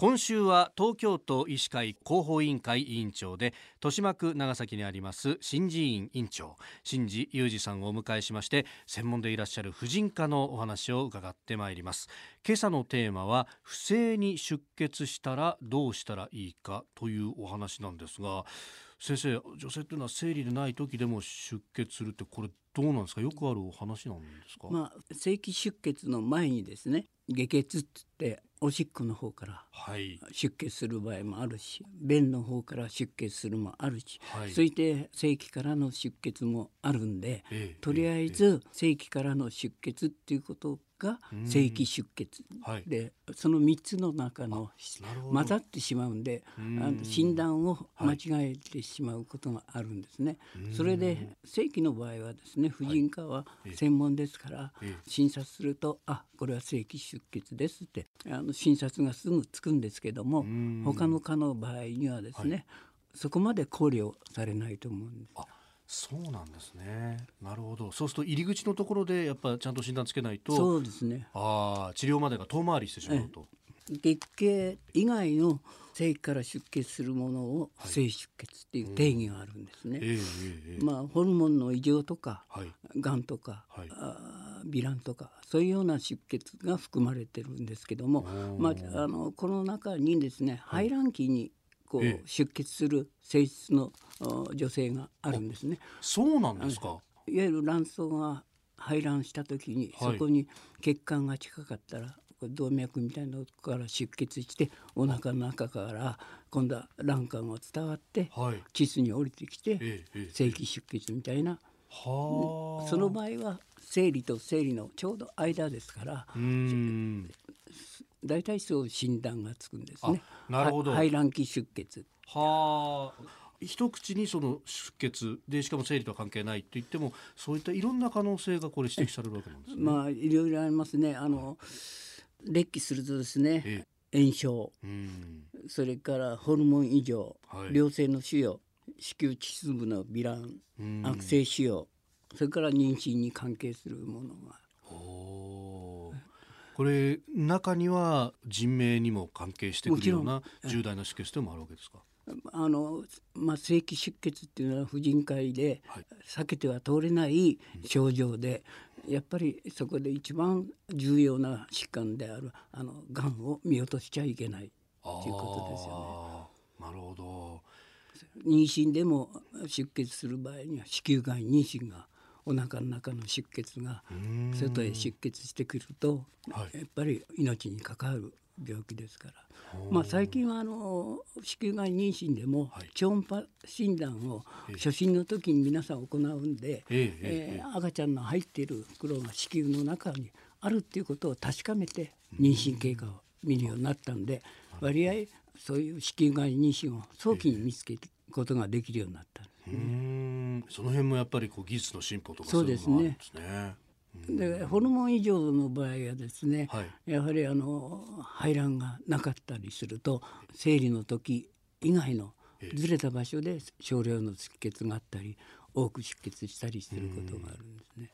今週は東京都医師会広報委員会委員長で豊島区長崎にあります新寺院院長新寺裕二さんをお迎えしまして専門でいらっしゃる婦人科のお話を伺ってまいります。今朝のテーマは不正に出血したらどうしたらいいかというお話なんですが先生女性というのは生理でない時でも出血するってこれどうなんですか？よくあるお話なんですか、まあ、正規出血の前にですね下血っつっておしっこの方から出血する場合もあるし、はい、便の方から出血するもあるし、はい、そして正規からの出血もあるんで、ええ、とりあえず正規からの出血っていうことが正規出血、はい、でその3つの中の混ざってしまうんであの診断を間違えてしまうことがあるんですね。それで正規の場合はですね婦人科は専門ですから、診察するとあこれは正規出血ですってあの診察がすぐつくんですけども他の科の場合にはですね、そこまで考慮されないと思うんです。そうなんですね。なるほど。そうすると入り口のところでやっぱちゃんと診断つけないと、そうですね。ああ、治療までが遠回りしてしまうと。月経以外の性器から出血するものを性出血っていう定義があるんですね。まあホルモンの異常とか、はい、がんとか、はい、あヴィランとかそういうような出血が含まれてるんですけども、まああのこの中にですね排卵期にこう、出血する性質の女性があるんですね。そうなんですか。いわゆる卵巣が排卵した時に、そこに血管が近かったら動脈みたいなとこから出血してお腹の中から今度は卵管が伝わって、はい、膣に降りてきて、正規出血みたいな、その場合は生理と生理のちょうど間ですから大体そう診断がつくんですね。なるほど。排卵期出血はあ。一口にその出血でしかも生理とは関係ないと言ってもそういったいろんな可能性がこれ指摘されるわけなんですね。まあいろいろありますね。あの、劣気するとですね炎症、それからホルモン異常、はい、良性の腫瘍。子宮秩部のヴィラン悪性腫瘍。それから妊娠に関係するものが。これ中には人命にも関係してくるような重大な出血でもあるわけですか？あの、まあ、正規出血っていうのは婦人科医で避けては通れない症状で、やっぱりそこで一番重要な疾患であるあのがんを見落としちゃいけないということですよね。なるほど妊娠でも出血する場合には子宮外妊娠がお腹の中の出血が外へ出血してくると、やっぱり命に関わる病気ですから。まあ、最近はあの子宮外妊娠でも超音波診断を初診の時に皆さん行うんで、えー、赤ちゃんの入っている袋が子宮の中にあるっていうことを確かめて妊娠経過を見るようになったんで割合そういう子宮外妊娠を早期に見つけることができるようになったんですね。その辺もやっぱりこう技術の進歩とかそうですね。でホルモン異常の場合はですね、はい、やはりあの排卵がなかったりすると生理の時以外のずれた場所で少量の出血があったり多く出血したりすることがあるんですね。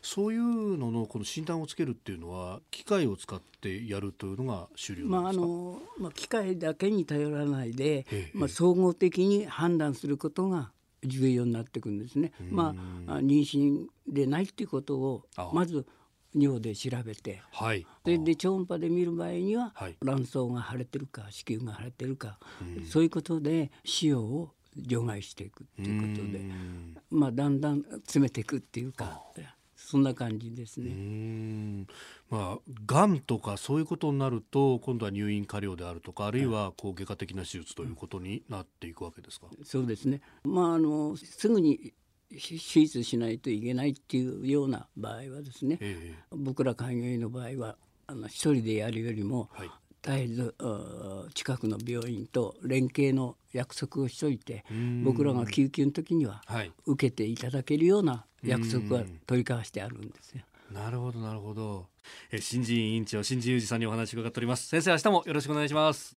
そういうののこの診断をつけるっていうのは機械を使ってやるというのが主流まああのまあ機械だけに頼らないで、まあ総合的に判断することが重要になってくるんですね。まあ妊娠でないっていうことをまず尿で調べて、はい、でで超音波で見る場合には、はい、卵巣が腫れてるか子宮が腫れてるか、そういうことで腫瘍を除外していくっていうことでまあだんだん詰めていくっていうかそんな感じですね。まあ、がんとかそういうことになると今度は入院加療であるとかあるいはこう外科的な手術ということになっていくわけですか？そうですね。まああのすぐに手術しないといけないっていうような場合はですね、えー、僕ら開業医の場合はあの一人でやるよりも、はい、絶えず近くの病院と連携の約束をしといて僕らが救急の時には受けていただけるような約束が取り交わしてあるんですよ。なるほどなるほど。え新人委員長新人裕二さんにお話を伺っております。先生明日もよろしくお願いします。